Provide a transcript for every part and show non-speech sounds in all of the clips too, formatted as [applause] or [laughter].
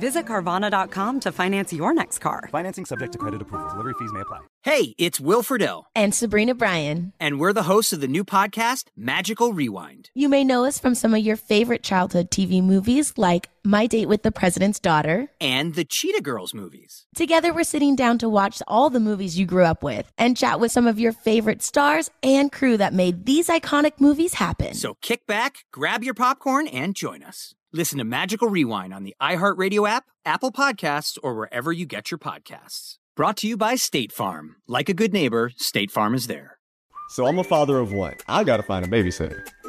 Visit Carvana.com to finance your next car. Financing subject to credit approval. Delivery fees may apply. Hey, it's Will Friedle. And Sabrina Bryan. And we're the hosts of the new podcast, Magical Rewind. You may know us from some of your favorite childhood TV movies like My Date with the President's Daughter and the Cheetah Girls movies. Together, we're sitting down to watch all the movies you grew up with and chat with some of your favorite stars and crew that made these iconic movies happen. So kick back, grab your popcorn, and join us. Listen to Magical Rewind on the iHeartRadio app, Apple Podcasts, or wherever you get your podcasts. Brought to you by State Farm. Like a good neighbor, State Farm is there. So I'm a father of one. I gotta find a babysitter.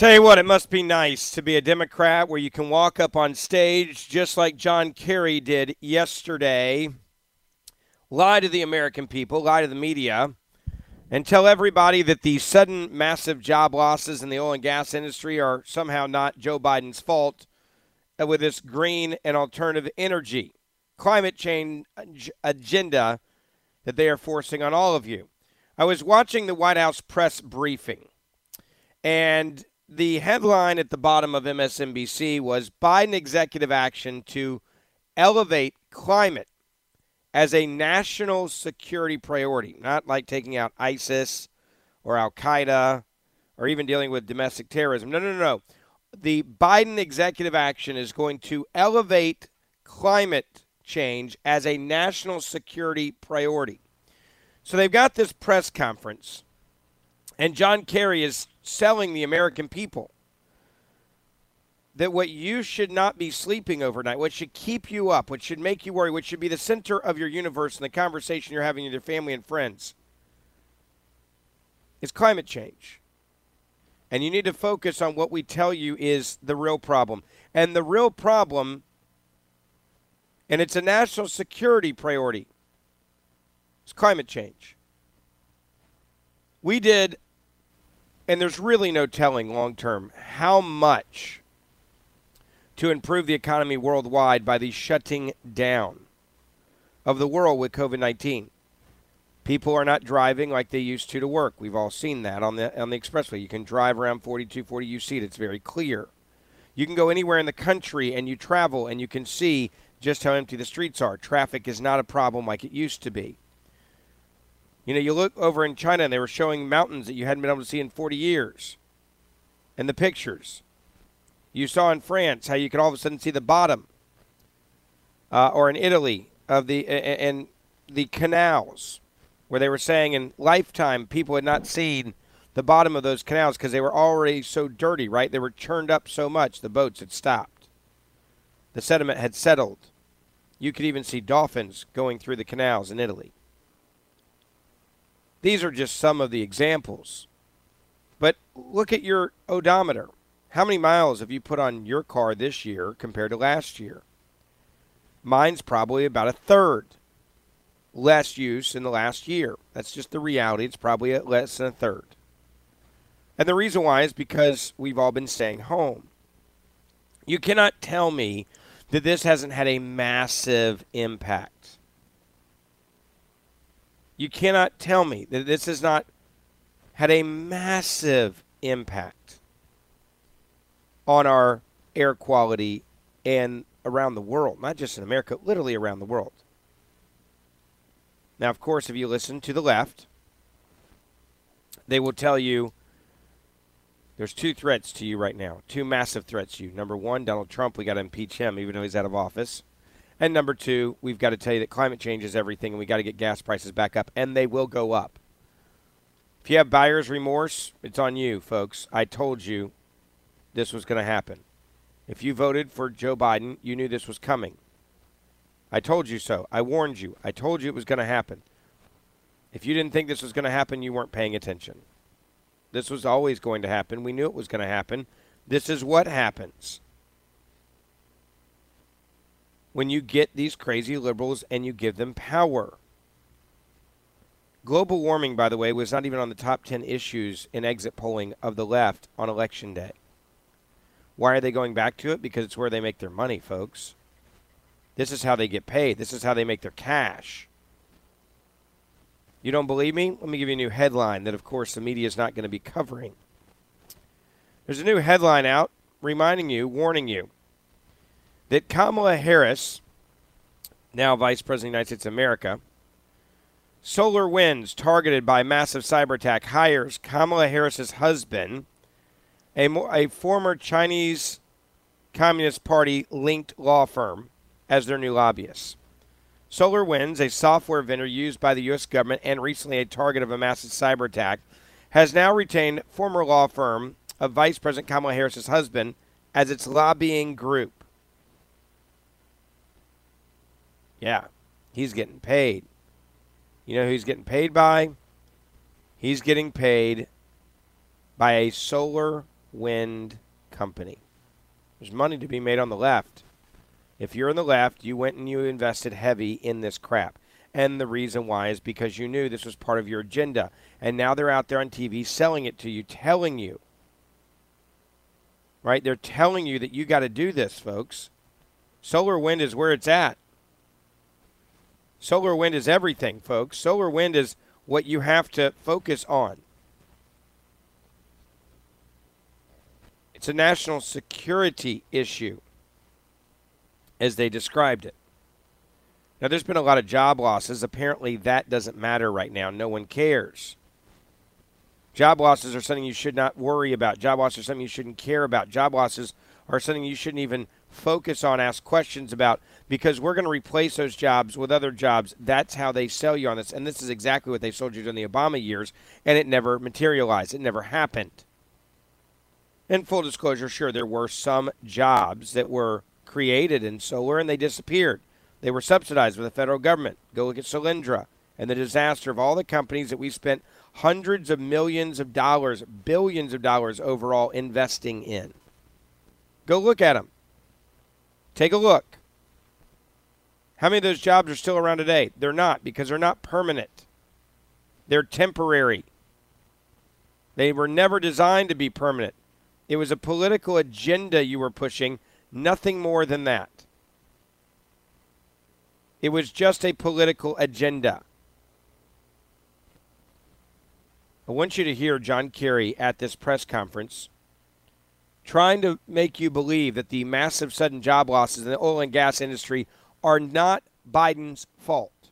Tell you what, it must be nice to be a Democrat where you can walk up on stage just like John Kerry did yesterday, lie to the American people, lie to the media, and tell everybody that the sudden massive job losses in the oil and gas industry are somehow not Joe Biden's fault uh, with this green and alternative energy, climate change agenda that they are forcing on all of you. I was watching the White House press briefing, and the headline at the bottom of MSNBC was Biden executive action to elevate climate as a national security priority, not like taking out ISIS or Al Qaeda or even dealing with domestic terrorism. No, no, no. The Biden executive action is going to elevate climate change as a national security priority. So they've got this press conference, and John Kerry is selling the American people that what you should not be sleeping overnight, what should keep you up, what should make you worry, what should be the center of your universe and the conversation you're having with your family and friends is climate change. And you need to focus on what we tell you is the real problem. And the real problem, and it's a national security priority, is climate change. We did, and there's really no telling long term how much to improve the economy worldwide by the shutting down of the world with COVID 19. People are not driving like they used to to work. We've all seen that on the on the expressway. You can drive around 4240, you see it. It's very clear. You can go anywhere in the country and you travel and you can see just how empty the streets are. Traffic is not a problem like it used to be. You know, you look over in China and they were showing mountains that you hadn't been able to see in 40 years. And the pictures. You saw in France how you could all of a sudden see the bottom. Uh, or in Italy of the and the canals where they were saying in lifetime people had not seen the bottom of those canals because they were already so dirty, right? They were churned up so much the boats had stopped. The sediment had settled. You could even see dolphins going through the canals in Italy. These are just some of the examples. But look at your odometer. How many miles have you put on your car this year compared to last year? Mine's probably about a third less use in the last year. That's just the reality. It's probably less than a third. And the reason why is because we've all been staying home. You cannot tell me that this hasn't had a massive impact. You cannot tell me that this has not had a massive impact on our air quality and around the world, not just in America, literally around the world. Now, of course, if you listen to the left, they will tell you there's two threats to you right now, two massive threats to you. Number one, Donald Trump, we got to impeach him even though he's out of office. And number two, we've got to tell you that climate change is everything and we got to get gas prices back up, and they will go up. If If you have buyer's remorse, it's on you, folks. I told you this was going to happen. If you voted for Joe Biden, you knew this was coming. I told you so. I warned you. I told you it was going to happen. If you didn't think this was going to happen, you weren't paying attention. This was always going to happen. We knew it was going to happen. This is what happens when you get these crazy liberals and you give them power. Global warming, by the way, was not even on the top 10 issues in exit polling of the left on election day. Why are they going back to it? Because it's where they make their money, folks. This is how they get paid. This is how they make their cash. You don't believe me? Let me give you a new headline that, of course, the media is not going to be covering. There's a new headline out reminding you, warning you, that Kamala Harris, now Vice President of the United States of America, SolarWinds targeted by massive cyber attack hires Kamala Harris's husband, a, a former Chinese Communist Party linked law firm, as their new lobbyist. SolarWinds, a software vendor used by the U.S. government and recently a target of a massive cyber attack, has now retained former law firm of Vice President Kamala Harris's husband as its lobbying group. Yeah, he's getting paid. You know who he's getting paid by? He's getting paid by a solar wind company. There's money to be made on the left. If you're on the left, you went and you invested heavy in this crap. And the reason why is because you knew this was part of your agenda. And now they're out there on TV selling it to you, telling you. Right? They're telling you that you got to do this, folks. Solar wind is where it's at. Solar wind is everything, folks. Solar wind is what you have to focus on. It's a national security issue, as they described it. Now, there's been a lot of job losses. Apparently, that doesn't matter right now. No one cares. Job losses are something you should not worry about. Job losses are something you shouldn't care about. Job losses are something you shouldn't even focus on, ask questions about, because we're going to replace those jobs with other jobs. That's how they sell you on this. And this is exactly what they sold you during the Obama years, and it never materialized. It never happened. In full disclosure, sure, there were some jobs that were created in solar and they disappeared. They were subsidized by the federal government. Go look at Solyndra and the disaster of all the companies that we spent hundreds of millions of dollars, billions of dollars overall investing in. Go look at them. Take a look. How many of those jobs are still around today? They're not because they're not permanent. They're temporary. They were never designed to be permanent. It was a political agenda you were pushing, nothing more than that. It was just a political agenda. I want you to hear John Kerry at this press conference trying to make you believe that the massive sudden job losses in the oil and gas industry are not Biden's fault.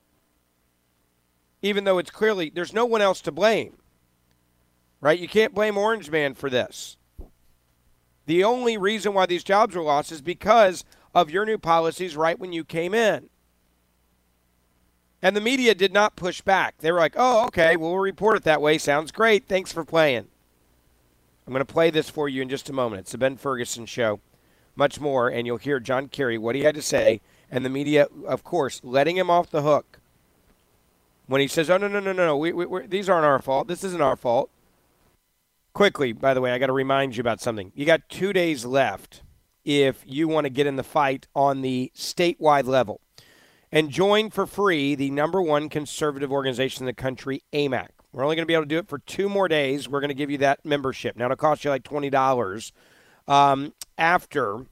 Even though it's clearly there's no one else to blame. Right? You can't blame Orange Man for this. The only reason why these jobs were lost is because of your new policies right when you came in. And the media did not push back. They were like, oh, okay, we'll report it that way. Sounds great. Thanks for playing. I'm going to play this for you in just a moment. It's the Ben Ferguson Show. Much more, and you'll hear John Kerry, what he had to say, and the media, of course, letting him off the hook when he says, oh, no, no, no, no, no, we, we, these aren't our fault. This isn't our fault. Quickly, by the way, I got to remind you about something. You got two days left if you want to get in the fight on the statewide level. And join for free the number one conservative organization in the country, AMAC. We're only going to be able to do it for two more days. We're going to give you that membership. Now, it'll cost you like $20 um, after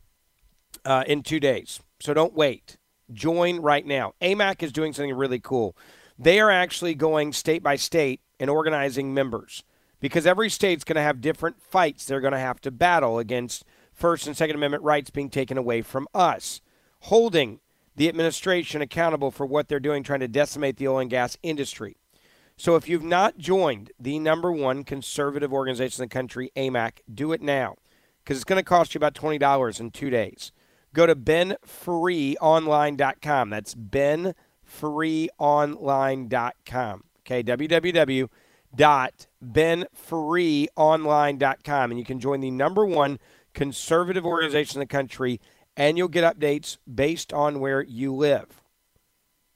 uh, in two days. So don't wait. Join right now. AMAC is doing something really cool. They are actually going state by state and organizing members because every state's going to have different fights they're going to have to battle against First and Second Amendment rights being taken away from us, holding the administration accountable for what they're doing, trying to decimate the oil and gas industry. So if you've not joined the number one conservative organization in the country, AMAC, do it now because it's going to cost you about $20 in two days. Go to benfreeonline.com. That's benfreeonline.com. Okay, www www.benfreeonline.com and you can join the number one conservative organization in the country and you'll get updates based on where you live.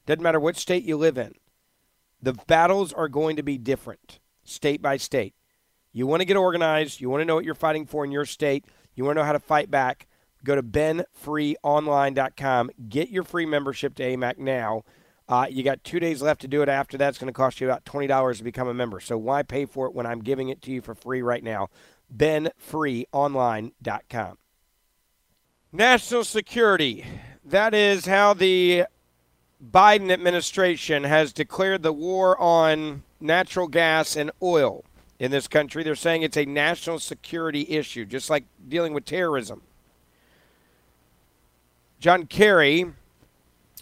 Doesn't matter what state you live in. The battles are going to be different state by state. You want to get organized, you want to know what you're fighting for in your state, you want to know how to fight back. Go to benfreeonline.com. Get your free membership to AMAC now. Uh, you got two days left to do it. After that, it's going to cost you about $20 to become a member. So why pay for it when I'm giving it to you for free right now? benfreeonline.com. National security. That is how the Biden administration has declared the war on natural gas and oil in this country. They're saying it's a national security issue, just like dealing with terrorism. John Kerry,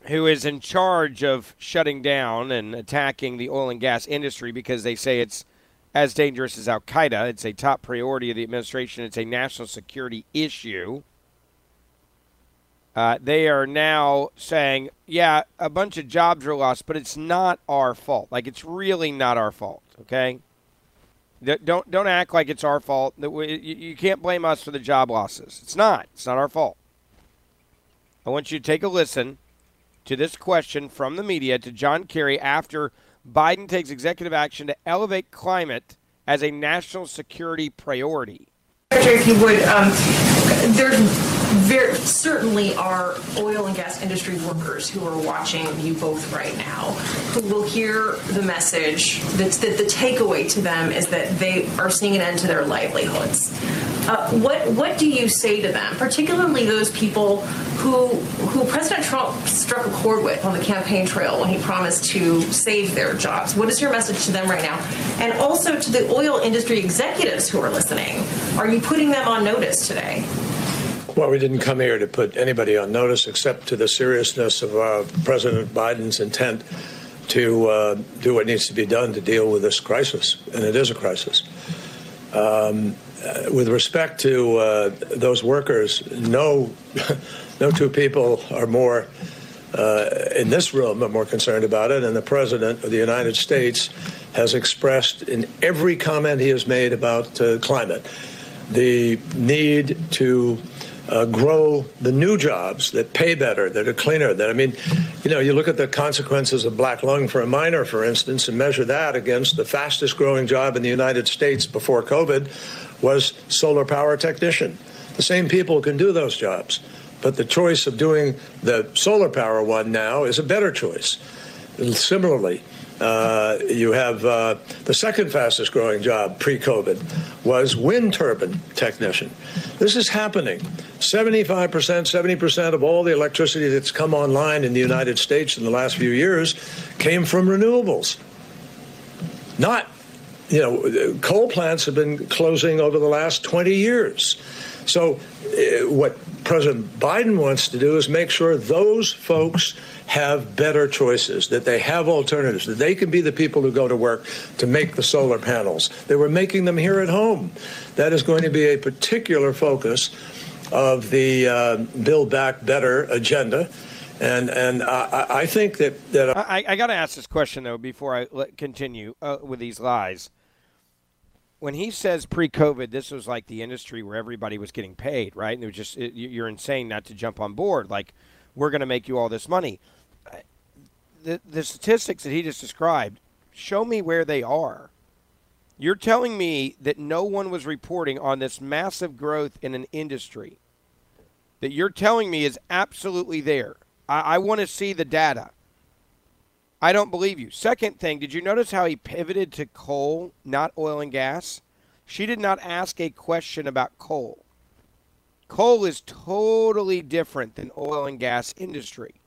who is in charge of shutting down and attacking the oil and gas industry because they say it's as dangerous as Al Qaeda, it's a top priority of the administration, it's a national security issue. Uh, they are now saying, yeah, a bunch of jobs are lost, but it's not our fault. Like, it's really not our fault, okay? Don't, don't act like it's our fault. You can't blame us for the job losses. It's not. It's not our fault. I want you to take a listen to this question from the media to John Kerry after Biden takes executive action to elevate climate as a national security priority. If you would, um, there certainly are oil and gas industry workers who are watching you both right now who will hear the message that the takeaway to them is that they are seeing an end to their livelihoods. Uh, what what do you say to them, particularly those people who who President Trump struck a chord with on the campaign trail when he promised to save their jobs? What is your message to them right now, and also to the oil industry executives who are listening? Are you putting them on notice today? Well, we didn't come here to put anybody on notice except to the seriousness of uh, President Biden's intent to uh, do what needs to be done to deal with this crisis, and it is a crisis. Um, uh, with respect to uh, those workers, no, [laughs] no two people are more uh, in this room are more concerned about it, and the president of the United States has expressed in every comment he has made about uh, climate the need to uh, grow the new jobs that pay better, that are cleaner. That I mean, you know, you look at the consequences of black lung for a miner, for instance, and measure that against the fastest growing job in the United States before COVID was solar power technician. The same people can do those jobs, but the choice of doing the solar power one now is a better choice. Similarly, uh, you have uh, the second fastest growing job pre COVID was wind turbine technician. This is happening. 75%, 70% of all the electricity that's come online in the United States in the last few years came from renewables. Not, you know, coal plants have been closing over the last 20 years. So, uh, what President Biden wants to do is make sure those folks have better choices, that they have alternatives, that they can be the people who go to work to make the solar panels. They were making them here at home. That is going to be a particular focus of the uh, Build Back Better agenda. And and I, I think that that I, I got to ask this question though before I continue uh, with these lies. When he says pre-COVID, this was like the industry where everybody was getting paid, right? And it was just it, you're insane not to jump on board. Like we're going to make you all this money the, the statistics that he just described show me where they are. You're telling me that no one was reporting on this massive growth in an industry that you're telling me is absolutely there. I, I want to see the data. I don't believe you. Second thing, did you notice how he pivoted to coal, not oil and gas? She did not ask a question about coal. Coal is totally different than oil and gas industry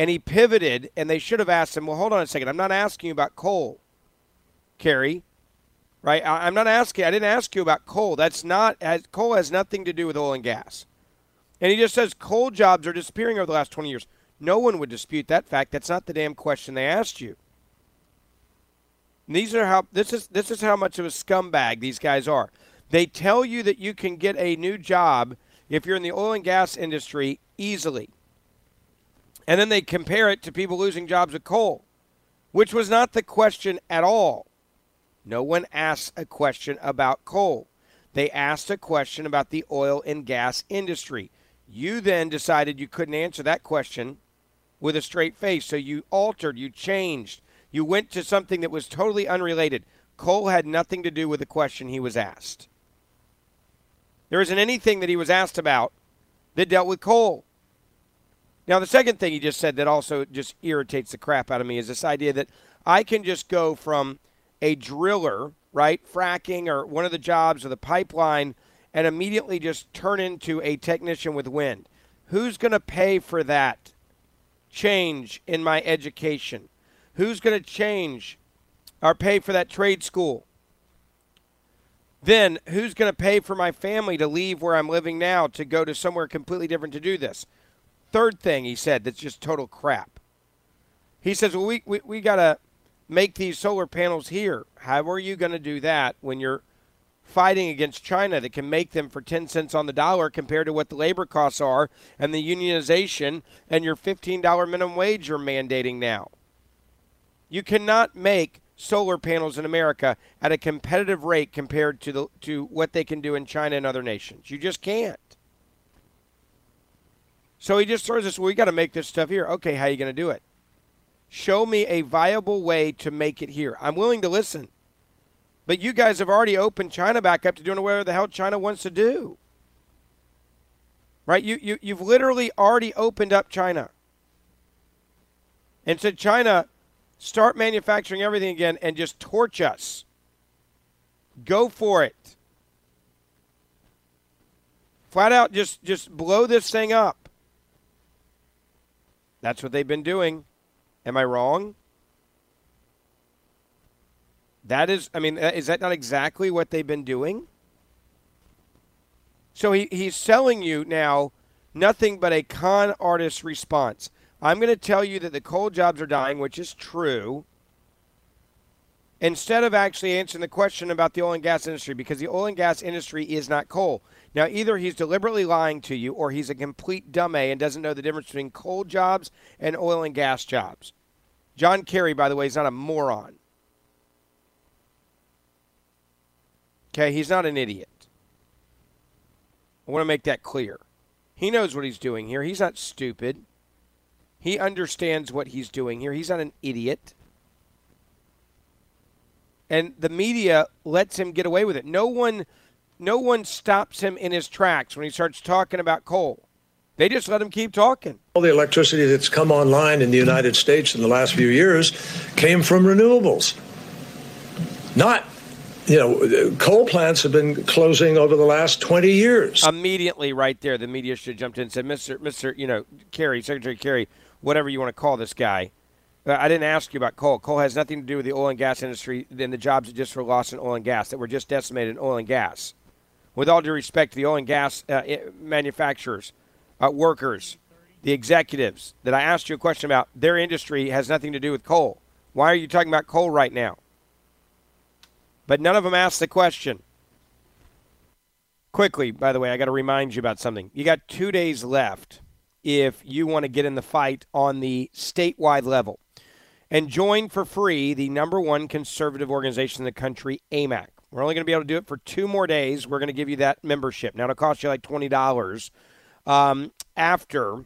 and he pivoted, and they should have asked him, well, hold on a second. I'm not asking you about coal, Kerry. Right? I, am not asking. I didn't ask you about coal. That's not. Has, coal has nothing to do with oil and gas. And he just says coal jobs are disappearing over the last 20 years. No one would dispute that fact. That's not the damn question they asked you. These are how this is this is how much of a scumbag these guys are. They tell you that you can get a new job if you're in the oil and gas industry easily. And then they compare it to people losing jobs at coal, which was not the question at all. No one asked a question about coal. They asked a question about the oil and gas industry. You then decided you couldn't answer that question with a straight face. So you altered, you changed, you went to something that was totally unrelated. Coal had nothing to do with the question he was asked. There isn't anything that he was asked about that dealt with coal. Now, the second thing he just said that also just irritates the crap out of me is this idea that I can just go from a driller, right, fracking or one of the jobs or the pipeline, and immediately just turn into a technician with wind. Who's going to pay for that change in my education? Who's going to change or pay for that trade school? Then who's going to pay for my family to leave where I'm living now to go to somewhere completely different to do this? Third thing he said that's just total crap. He says, well, we, we, we got to make these solar panels here. How are you going to do that when you're fighting against China that can make them for 10 cents on the dollar compared to what the labor costs are and the unionization and your $15 minimum wage you're mandating now? You cannot make solar panels in America at a competitive rate compared to the to what they can do in China and other nations. You just can't. So he just throws us, well, we got to make this stuff here. Okay, how are you going to do it? Show me a viable way to make it here. I'm willing to listen. But you guys have already opened China back up to doing whatever the hell China wants to do. Right? You, you, you've literally already opened up China. And said, China, start manufacturing everything again and just torch us. Go for it. Flat out, just, just blow this thing up. That's what they've been doing. Am I wrong? That is, I mean, is that not exactly what they've been doing? So he, he's selling you now nothing but a con artist response. I'm going to tell you that the coal jobs are dying, which is true, instead of actually answering the question about the oil and gas industry, because the oil and gas industry is not coal. Now, either he's deliberately lying to you or he's a complete dumb and doesn't know the difference between coal jobs and oil and gas jobs. John Kerry, by the way, is not a moron. Okay, he's not an idiot. I want to make that clear. He knows what he's doing here. He's not stupid. He understands what he's doing here. He's not an idiot. And the media lets him get away with it. No one no one stops him in his tracks when he starts talking about coal. They just let him keep talking. All the electricity that's come online in the United States in the last few years came from renewables. Not, you know, coal plants have been closing over the last 20 years. Immediately, right there, the media should have jumped in and said, Mr. Mr. You know, Kerry, Secretary Kerry, whatever you want to call this guy. Uh, I didn't ask you about coal. Coal has nothing to do with the oil and gas industry and the jobs that just were lost in oil and gas, that were just decimated in oil and gas with all due respect to the oil and gas uh, manufacturers, uh, workers, the executives that I asked you a question about, their industry has nothing to do with coal. Why are you talking about coal right now? But none of them asked the question. Quickly, by the way, I got to remind you about something. You got two days left if you want to get in the fight on the statewide level. And join for free the number one conservative organization in the country, AMAC. We're only going to be able to do it for two more days. We're going to give you that membership. Now, it'll cost you like $20 um, after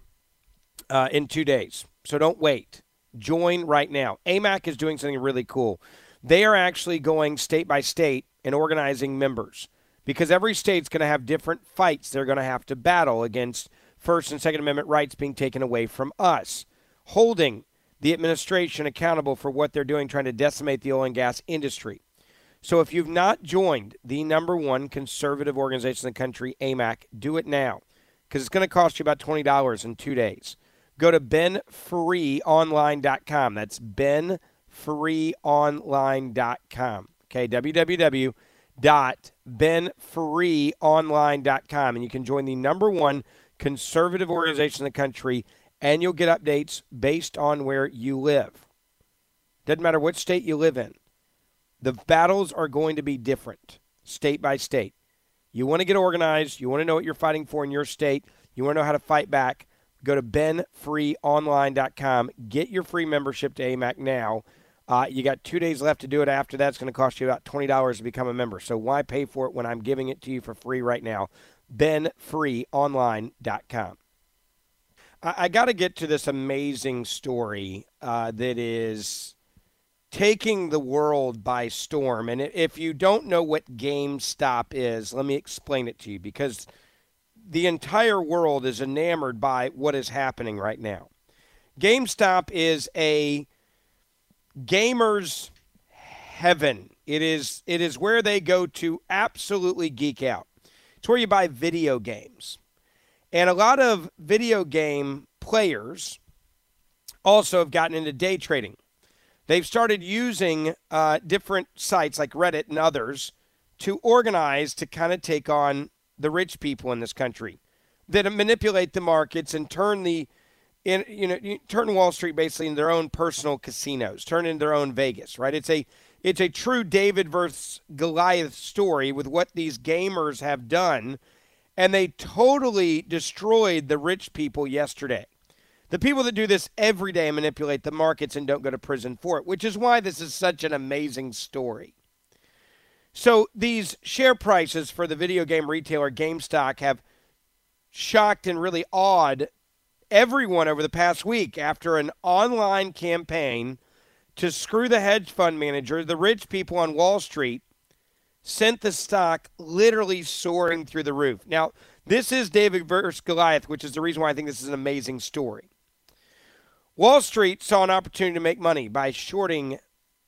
uh, in two days. So don't wait. Join right now. AMAC is doing something really cool. They are actually going state by state and organizing members because every state's going to have different fights they're going to have to battle against First and Second Amendment rights being taken away from us, holding the administration accountable for what they're doing, trying to decimate the oil and gas industry. So if you've not joined the number one conservative organization in the country, AMAC, do it now because it's going to cost you about $20 in two days. Go to benfreeonline.com. That's benfreeonline.com. Okay, www.benfreeonline.com. And you can join the number one conservative organization in the country, and you'll get updates based on where you live. Doesn't matter what state you live in. The battles are going to be different state by state. You want to get organized, you want to know what you're fighting for in your state, you want to know how to fight back. Go to benfreeonline.com. Get your free membership to AMAC now. Uh, you got two days left to do it. After that, it's going to cost you about $20 to become a member. So why pay for it when I'm giving it to you for free right now? BenFreeOnline.com. I, I got to get to this amazing story uh, that is taking the world by storm. And if you don't know what GameStop is, let me explain it to you because the entire world is enamored by what is happening right now. GameStop is a gamer's heaven. It is it is where they go to absolutely geek out. It's where you buy video games. And a lot of video game players also have gotten into day trading. They've started using uh, different sites like Reddit and others to organize to kind of take on the rich people in this country that manipulate the markets and turn the in you know turn Wall Street basically into their own personal casinos, turn into their own Vegas, right? It's a it's a true David versus Goliath story with what these gamers have done, and they totally destroyed the rich people yesterday. The people that do this every day manipulate the markets and don't go to prison for it, which is why this is such an amazing story. So these share prices for the video game retailer GameStop have shocked and really awed everyone over the past week after an online campaign to screw the hedge fund manager, the rich people on Wall Street, sent the stock literally soaring through the roof. Now, this is David versus Goliath, which is the reason why I think this is an amazing story. Wall Street saw an opportunity to make money by shorting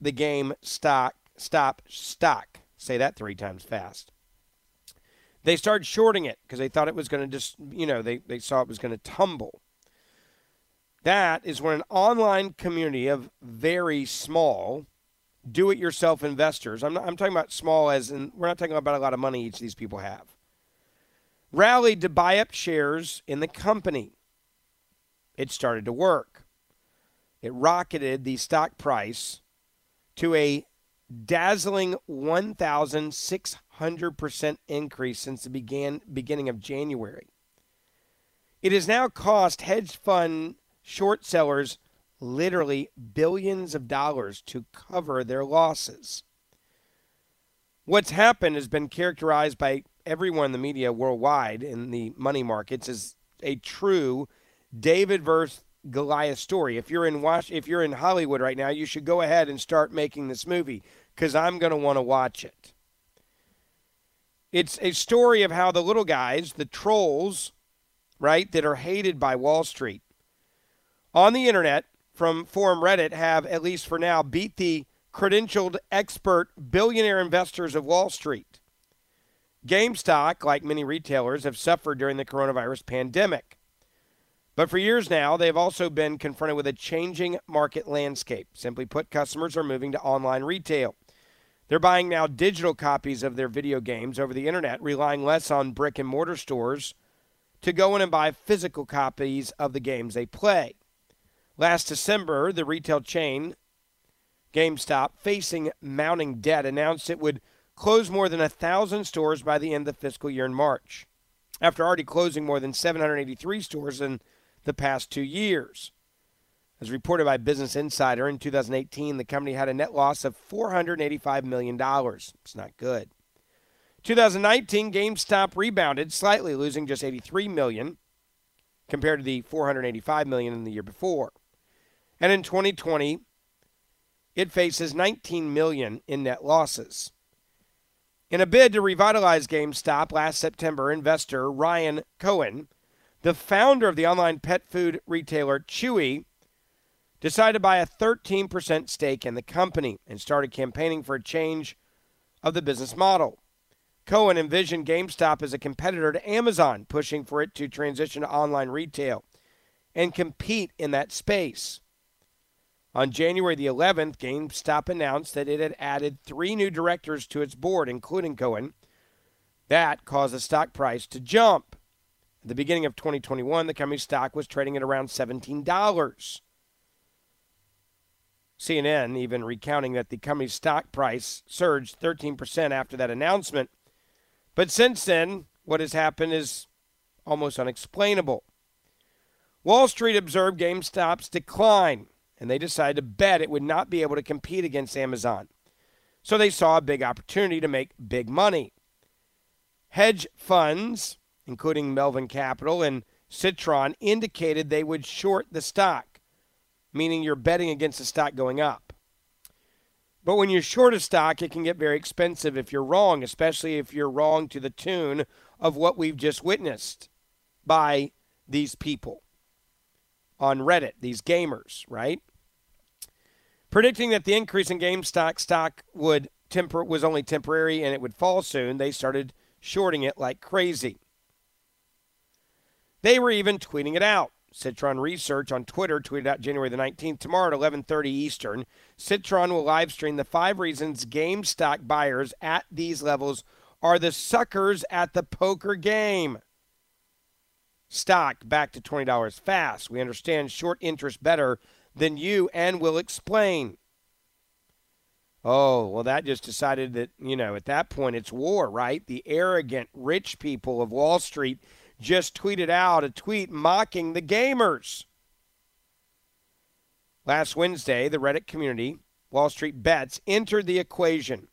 the game stock, stop, stock. Say that three times fast. They started shorting it because they thought it was going to just, you know, they, they saw it was going to tumble. That is when an online community of very small do it yourself investors, I'm, not, I'm talking about small as in, we're not talking about a lot of money each of these people have, rallied to buy up shares in the company. It started to work. It rocketed the stock price to a dazzling 1,600% increase since the began, beginning of January. It has now cost hedge fund short sellers literally billions of dollars to cover their losses. What's happened has been characterized by everyone in the media worldwide in the money markets as a true David versus Goliath story. If you're in Wash, if you're in Hollywood right now, you should go ahead and start making this movie because I'm going to want to watch it. It's a story of how the little guys, the trolls, right, that are hated by Wall Street, on the internet from forum Reddit have, at least for now, beat the credentialed expert billionaire investors of Wall Street. GameStop, like many retailers, have suffered during the coronavirus pandemic. But for years now, they've also been confronted with a changing market landscape. Simply put, customers are moving to online retail. They're buying now digital copies of their video games over the internet, relying less on brick and mortar stores to go in and buy physical copies of the games they play. Last December, the retail chain GameStop, facing mounting debt, announced it would close more than a thousand stores by the end of the fiscal year in March, after already closing more than 783 stores in the past two years. As reported by Business Insider, in 2018, the company had a net loss of $485 million. It's not good. 2019, GameStop rebounded slightly, losing just 83 million compared to the 485 million in the year before. And in 2020, it faces 19 million in net losses. In a bid to revitalize GameStop last September, investor Ryan Cohen, the founder of the online pet food retailer Chewy, decided to buy a 13% stake in the company and started campaigning for a change of the business model. Cohen envisioned GameStop as a competitor to Amazon, pushing for it to transition to online retail and compete in that space. On January the 11th, GameStop announced that it had added three new directors to its board, including Cohen. That caused the stock price to jump. At the beginning of 2021, the company's stock was trading at around $17. CNN even recounting that the company's stock price surged 13% after that announcement. But since then, what has happened is almost unexplainable. Wall Street observed GameStop's decline and they decided to bet it would not be able to compete against Amazon. So they saw a big opportunity to make big money. Hedge funds, including Melvin Capital and Citron, indicated they would short the stock, meaning you're betting against the stock going up. But when you're short a stock, it can get very expensive if you're wrong, especially if you're wrong to the tune of what we've just witnessed by these people on Reddit, these gamers, right? Predicting that the increase in GameStop stock would temper was only temporary and it would fall soon, they started shorting it like crazy. They were even tweeting it out. Citron Research on Twitter tweeted out January the 19th. Tomorrow at 11:30 Eastern, Citron will live stream the five reasons GameStop buyers at these levels are the suckers at the poker game. Stock back to $20 fast. We understand short interest better than you and will explain. Oh, well, that just decided that, you know, at that point it's war, right? The arrogant rich people of Wall Street just tweeted out a tweet mocking the gamers. Last Wednesday, the Reddit community, Wall Street Bets, entered the equation.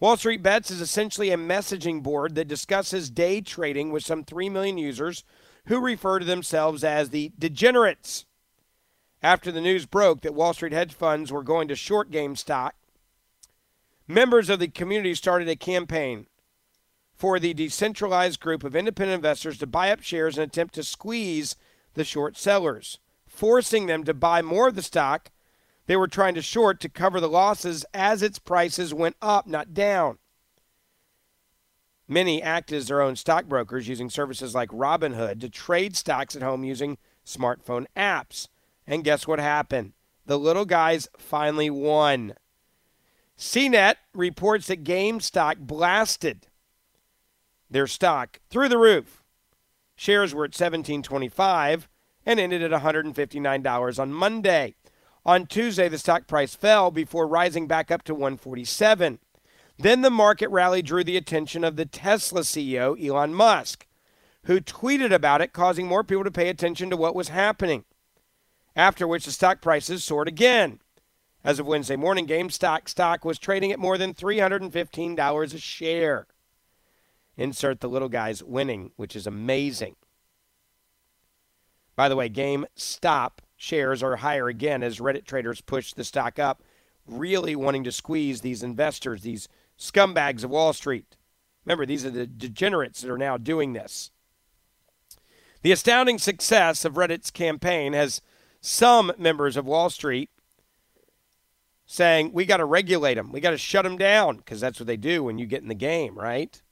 Wall Street Bets is essentially a messaging board that discusses day trading with some 3 million users who refer to themselves as the degenerates. After the news broke that Wall Street hedge funds were going to short GameStop, members of the community started a campaign for the decentralized group of independent investors to buy up shares and attempt to squeeze the short sellers, forcing them to buy more of the stock they were trying to short to cover the losses as its prices went up, not down. Many act as their own stockbrokers using services like Robinhood to trade stocks at home using smartphone apps. And guess what happened? The little guys finally won. CNET reports that GameStop blasted their stock through the roof. Shares were at 17.25 and ended at $159 on Monday. On Tuesday, the stock price fell before rising back up to 147. Then the market rally drew the attention of the Tesla CEO, Elon Musk, who tweeted about it, causing more people to pay attention to what was happening. After which the stock prices soared again. As of Wednesday morning, GameStop stock was trading at more than $315 a share. Insert the little guys winning, which is amazing. By the way, GameStop shares are higher again as Reddit traders push the stock up, really wanting to squeeze these investors, these scumbags of Wall Street. Remember, these are the degenerates that are now doing this. The astounding success of Reddit's campaign has some members of Wall Street saying, we got to regulate them. We got to shut them down because that's what they do when you get in the game, right?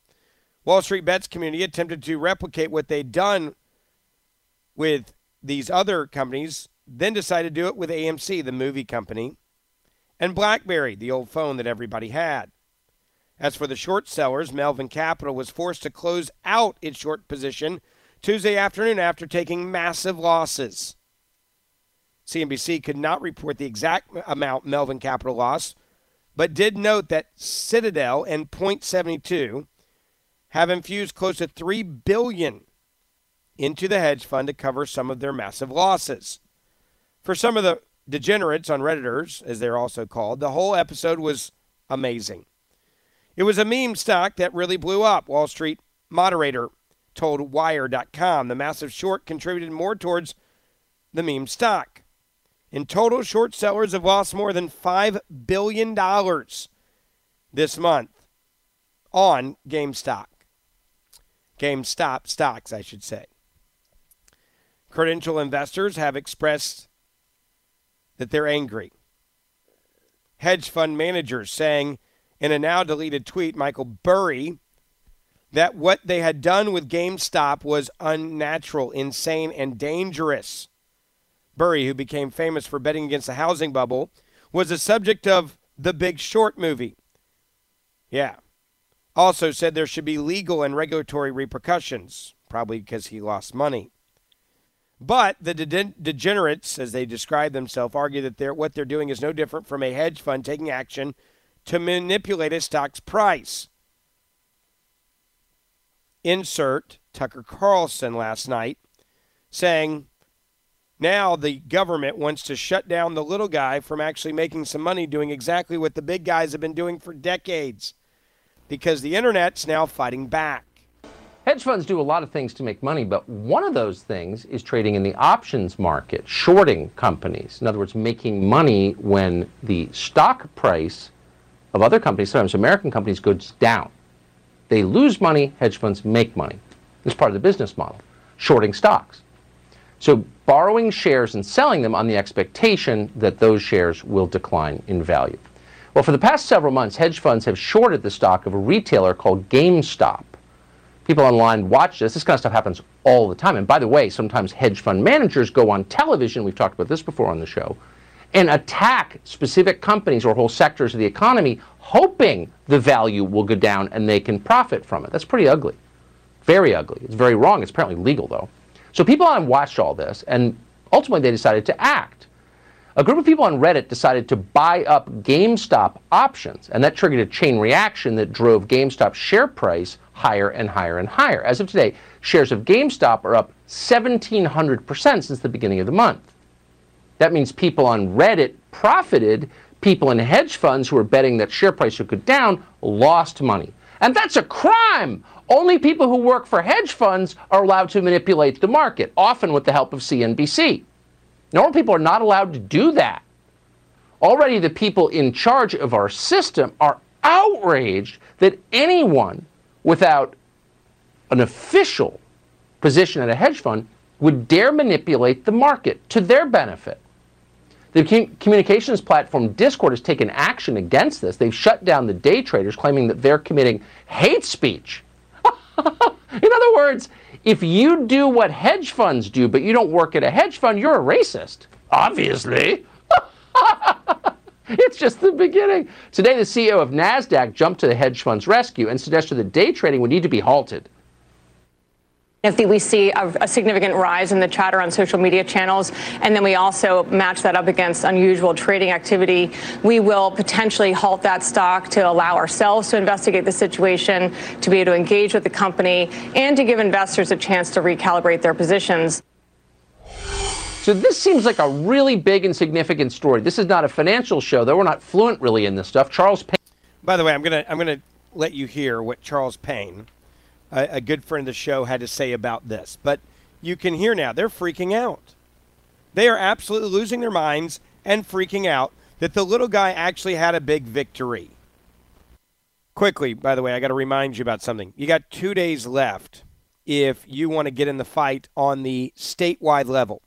Wall Street Bets community attempted to replicate what they'd done with these other companies, then decided to do it with AMC, the movie company, and BlackBerry, the old phone that everybody had. As for the short sellers, Melvin Capital was forced to close out its short position Tuesday afternoon after taking massive losses. CNBC could not report the exact amount Melvin Capital lost, but did note that Citadel and Point 72 have infused close to 3 billion into the hedge fund to cover some of their massive losses. For some of the degenerates on Redditors, as they're also called, the whole episode was amazing. It was a meme stock that really blew up, Wall Street moderator told Wire.com. The massive short contributed more towards the meme stock. In total, short sellers have lost more than $5 billion this month on GameStop. GameStop stocks, I should say. Credential investors have expressed that they're angry. Hedge fund managers saying in a now deleted tweet, Michael Burry, that what they had done with GameStop was unnatural, insane, and dangerous. Burry, who became famous for betting against the housing bubble, was the subject of the Big Short movie. Yeah, also said there should be legal and regulatory repercussions, probably because he lost money. But the de- degenerates, as they describe themselves, argue that they're, what they're doing is no different from a hedge fund taking action to manipulate a stock's price. Insert Tucker Carlson last night saying Now the government wants to shut down the little guy from actually making some money doing exactly what the big guys have been doing for decades because the internet's now fighting back. Hedge funds do a lot of things to make money, but one of those things is trading in the options market, shorting companies. In other words, making money when the stock price of other companies, sometimes American companies, goes down. They lose money, hedge funds make money. It's part of the business model, shorting stocks. So borrowing shares and selling them on the expectation that those shares will decline in value. Well, for the past several months, hedge funds have shorted the stock of a retailer called GameStop. People online watch this. This kind of stuff happens all the time. And by the way, sometimes hedge fund managers go on television, we've talked about this before on the show, and attack specific companies or whole sectors of the economy, hoping the value will go down and they can profit from it. That's pretty ugly. Very ugly. It's very wrong. It's apparently legal, though. So people online watched all this, and ultimately they decided to act. A group of people on Reddit decided to buy up GameStop options, and that triggered a chain reaction that drove GameStop's share price higher and higher and higher. As of today, shares of GameStop are up 1,700% since the beginning of the month. That means people on Reddit profited, people in hedge funds who were betting that share price would go down lost money. And that's a crime! Only people who work for hedge funds are allowed to manipulate the market, often with the help of CNBC. Normal people are not allowed to do that. Already, the people in charge of our system are outraged that anyone without an official position at a hedge fund would dare manipulate the market to their benefit. The communications platform Discord has taken action against this. They've shut down the day traders, claiming that they're committing hate speech. [laughs] In other words, if you do what hedge funds do, but you don't work at a hedge fund, you're a racist. Obviously. [laughs] it's just the beginning. Today, the CEO of NASDAQ jumped to the hedge fund's rescue and suggested that day trading would need to be halted. If we see a, a, significant rise in the chatter on social media channels, and then we also match that up against unusual trading activity, we will potentially halt that stock to allow ourselves to investigate the situation, to be able to engage with the company, and to give investors a chance to recalibrate their positions. So this seems like a really big and significant story. This is not a financial show, though. We're not fluent really in this stuff. Charles Payne. By the way, I'm gonna I'm gonna let you hear what Charles Payne a, a good friend of the show had to say about this. But you can hear now they're freaking out. They are absolutely losing their minds and freaking out that the little guy actually had a big victory. Quickly, by the way, I got to remind you about something. You got two days left if you want to get in the fight on the statewide level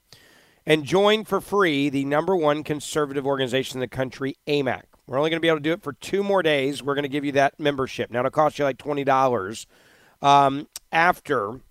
and join for free the number one conservative organization in the country, AMAC. We're only going to be able to do it for two more days. We're going to give you that membership. Now, it'll cost you like $20 um, after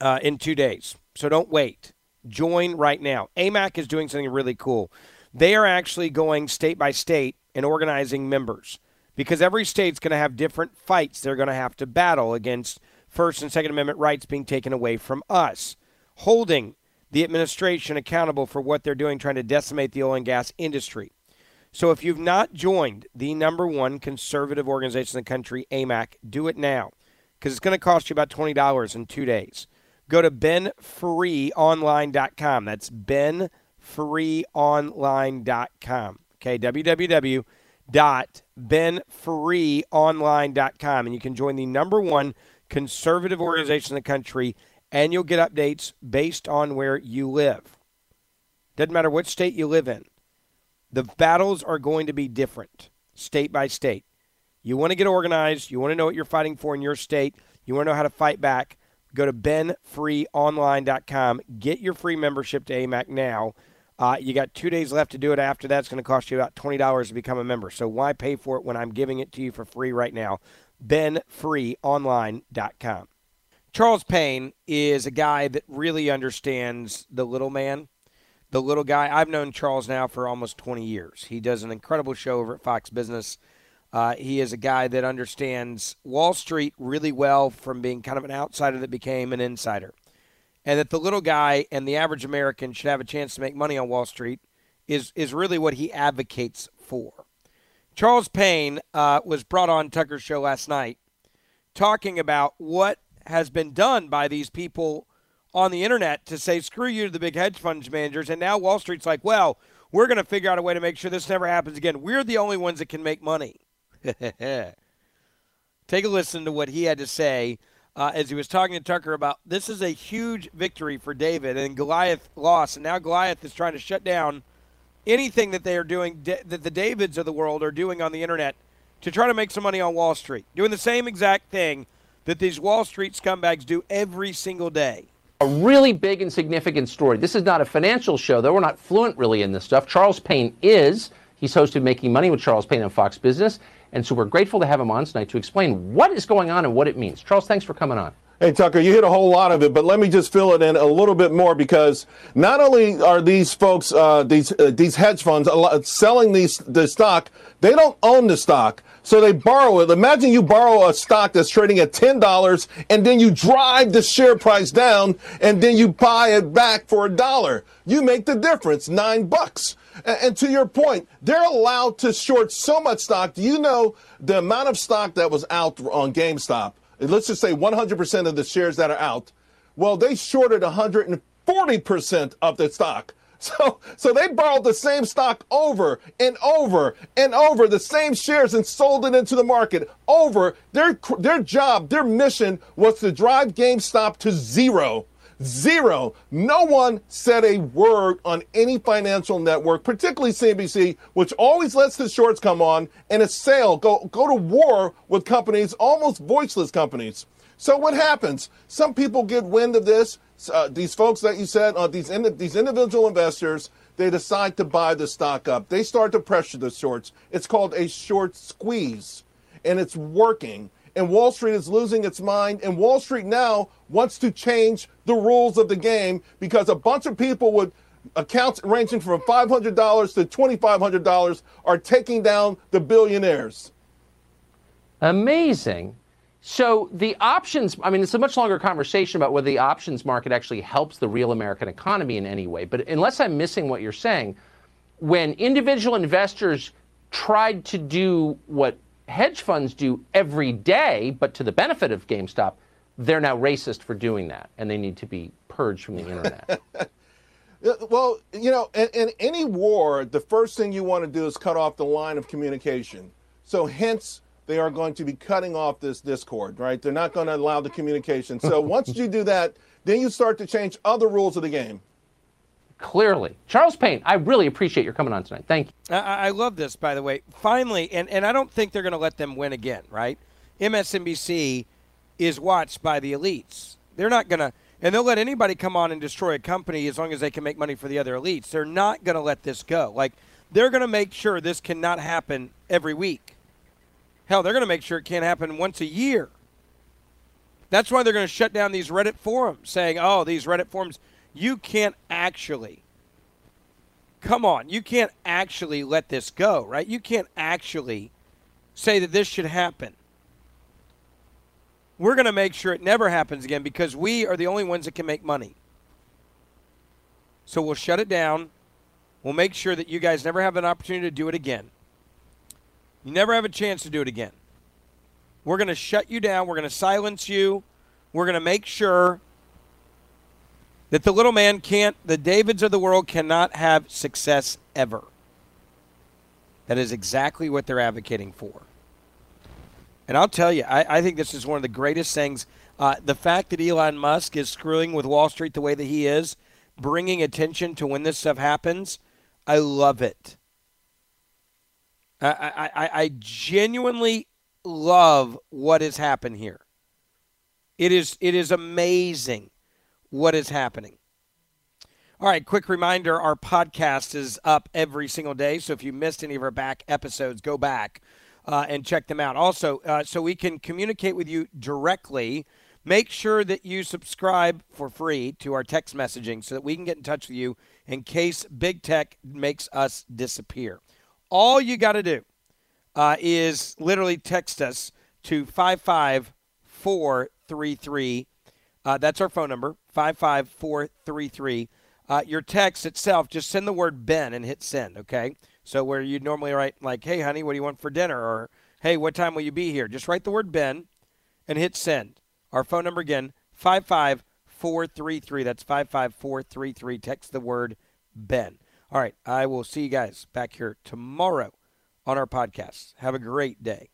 uh, in two days. So don't wait. Join right now. AMAC is doing something really cool. They are actually going state by state and organizing members because every state's going to have different fights they're going to have to battle against First and Second Amendment rights being taken away from us, holding the administration accountable for what they're doing, trying to decimate the oil and gas industry. So if you've not joined the number one conservative organization in the country, AMAC, do it now because it's going to cost you about $20 in two days. Go to benfreeonline.com. That's benfreeonline.com. Okay, www.benfreeonline.com. And you can join the number one conservative organization in the country, and you'll get updates based on where you live. Doesn't matter what state you live in. The battles are going to be different state by state. You want to get organized. You want to know what you're fighting for in your state. You want to know how to fight back. Go to benfreeonline.com. Get your free membership to AMAC now. Uh, you got two days left to do it. After that, it's going to cost you about $20 to become a member. So why pay for it when I'm giving it to you for free right now? benfreeonline.com. Charles Payne is a guy that really understands the little man, the little guy. I've known Charles now for almost 20 years. He does an incredible show over at Fox Business. Uh, he is a guy that understands Wall Street really well from being kind of an outsider that became an insider. And that the little guy and the average American should have a chance to make money on Wall Street is, is really what he advocates for. Charles Payne uh, was brought on Tucker's show last night talking about what has been done by these people on the internet to say screw you to the big hedge funds managers, and now Wall Street's like, well, we're going to figure out a way to make sure this never happens again. We're the only ones that can make money. [laughs] Take a listen to what he had to say uh, as he was talking to Tucker about this is a huge victory for David, and Goliath lost, and now Goliath is trying to shut down anything that they are doing, that the Davids of the world are doing on the internet to try to make some money on Wall Street, doing the same exact thing that these Wall Street scumbags do every single day. A really big and significant story. This is not a financial show, though. We're not fluent really in this stuff. Charles Payne is. He's hosted Making Money with Charles Payne on Fox Business. And so we're grateful to have him on tonight to explain what is going on and what it means. Charles, thanks for coming on. Hey, Tucker, you hit a whole lot of it, but let me just fill it in a little bit more because not only are these folks, uh, these uh, these hedge funds selling these the stock, they don't own the stock. So they borrow it. Imagine you borrow a stock that's trading at $10 and then you drive the share price down and then you buy it back for a dollar. You make the difference, nine bucks. And to your point, they're allowed to short so much stock. Do you know the amount of stock that was out on GameStop? Let's just say 100% of the shares that are out. Well, they shorted 140% of the stock. [laughs] So, so they borrowed the same stock over and over and over, the same shares, and sold it into the market over. Their their job, their mission was to drive GameStop to zero. Zero. No one said a word on any financial network, particularly CNBC, which always lets the shorts come on and a sale go go to war with companies, almost voiceless companies. So what happens? Some people get wind of this uh, these folks that you said, uh, these in, these individual investors, they decide to buy the stock up. They start to pressure the shorts. It's called a short squeeze, and it's working. And Wall Street is losing its mind. And Wall Street now wants to change the rules of the game because a bunch of people with accounts ranging from $500 to $2,500 are taking down the billionaires. Amazing. So the options, I mean, it's a much longer conversation about whether the options market actually helps the real American economy in any way. But unless I'm missing what you're saying, when individual investors tried to do what hedge funds do every day, but to the benefit of GameStop, they're now racist for doing that, and they need to be purged from the [laughs] internet. Uh, well, you know, in, in any war, the first thing you want to do is cut off the line of communication. So, hence, they are going to be cutting off this discord, right? They're not going to allow the communication. So once you do that, then you start to change other rules of the game. Clearly. Charles Payne, I really appreciate your coming on tonight. Thank you. I, I love this, by the way. Finally, and, and I don't think they're going to let them win again, right? MSNBC is watched by the elites. They're not going to, and they'll let anybody come on and destroy a company as long as they can make money for the other elites. They're not going to let this go. Like, they're going to make sure this cannot happen every week. Hell, they're going to make sure it can't happen once a year. That's why they're going to shut down these Reddit forums, saying, oh, these Reddit forums, you can't actually. Come on, you can't actually let this go, right? You can't actually say that this should happen. We're going to make sure it never happens again because we are the only ones that can make money. So we'll shut it down. We'll make sure that you guys never have an opportunity to do it again. You never have a chance to do it again. We're going to shut you down. We're going to silence you. We're going to make sure that the little man can't, the Davids of the world cannot have success ever. That is exactly what they're advocating for. And I'll tell you, I, I think this is one of the greatest things. Uh, the fact that Elon Musk is screwing with Wall Street the way that he is, bringing attention to when this stuff happens, I love it. I, I, I genuinely love what has happened here. It is it is amazing what is happening. All right, quick reminder our podcast is up every single day. So if you missed any of our back episodes, go back uh, and check them out. Also, uh, so we can communicate with you directly, make sure that you subscribe for free to our text messaging so that we can get in touch with you in case big tech makes us disappear. All you got to do uh, is literally text us to 55433. Uh, that's our phone number, 55433. Uh, your text itself, just send the word Ben and hit send, okay? So where you'd normally write, like, hey, honey, what do you want for dinner? Or, hey, what time will you be here? Just write the word Ben and hit send. Our phone number again, 55433. 55433. That's 55433. Text the word Ben. All right. I will see you guys back here tomorrow on our podcast. Have a great day.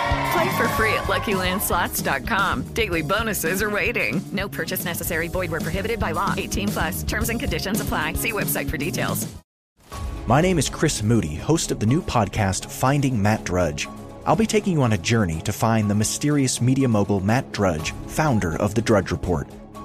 Play for free at LuckyLandSlots.com. Daily bonuses are waiting. No purchase necessary. Void where prohibited by law. 18 plus. Terms and conditions apply. See website for details. My name is Chris Moody, host of the new podcast Finding Matt Drudge. I'll be taking you on a journey to find the mysterious media mogul Matt Drudge, founder of the Drudge Report.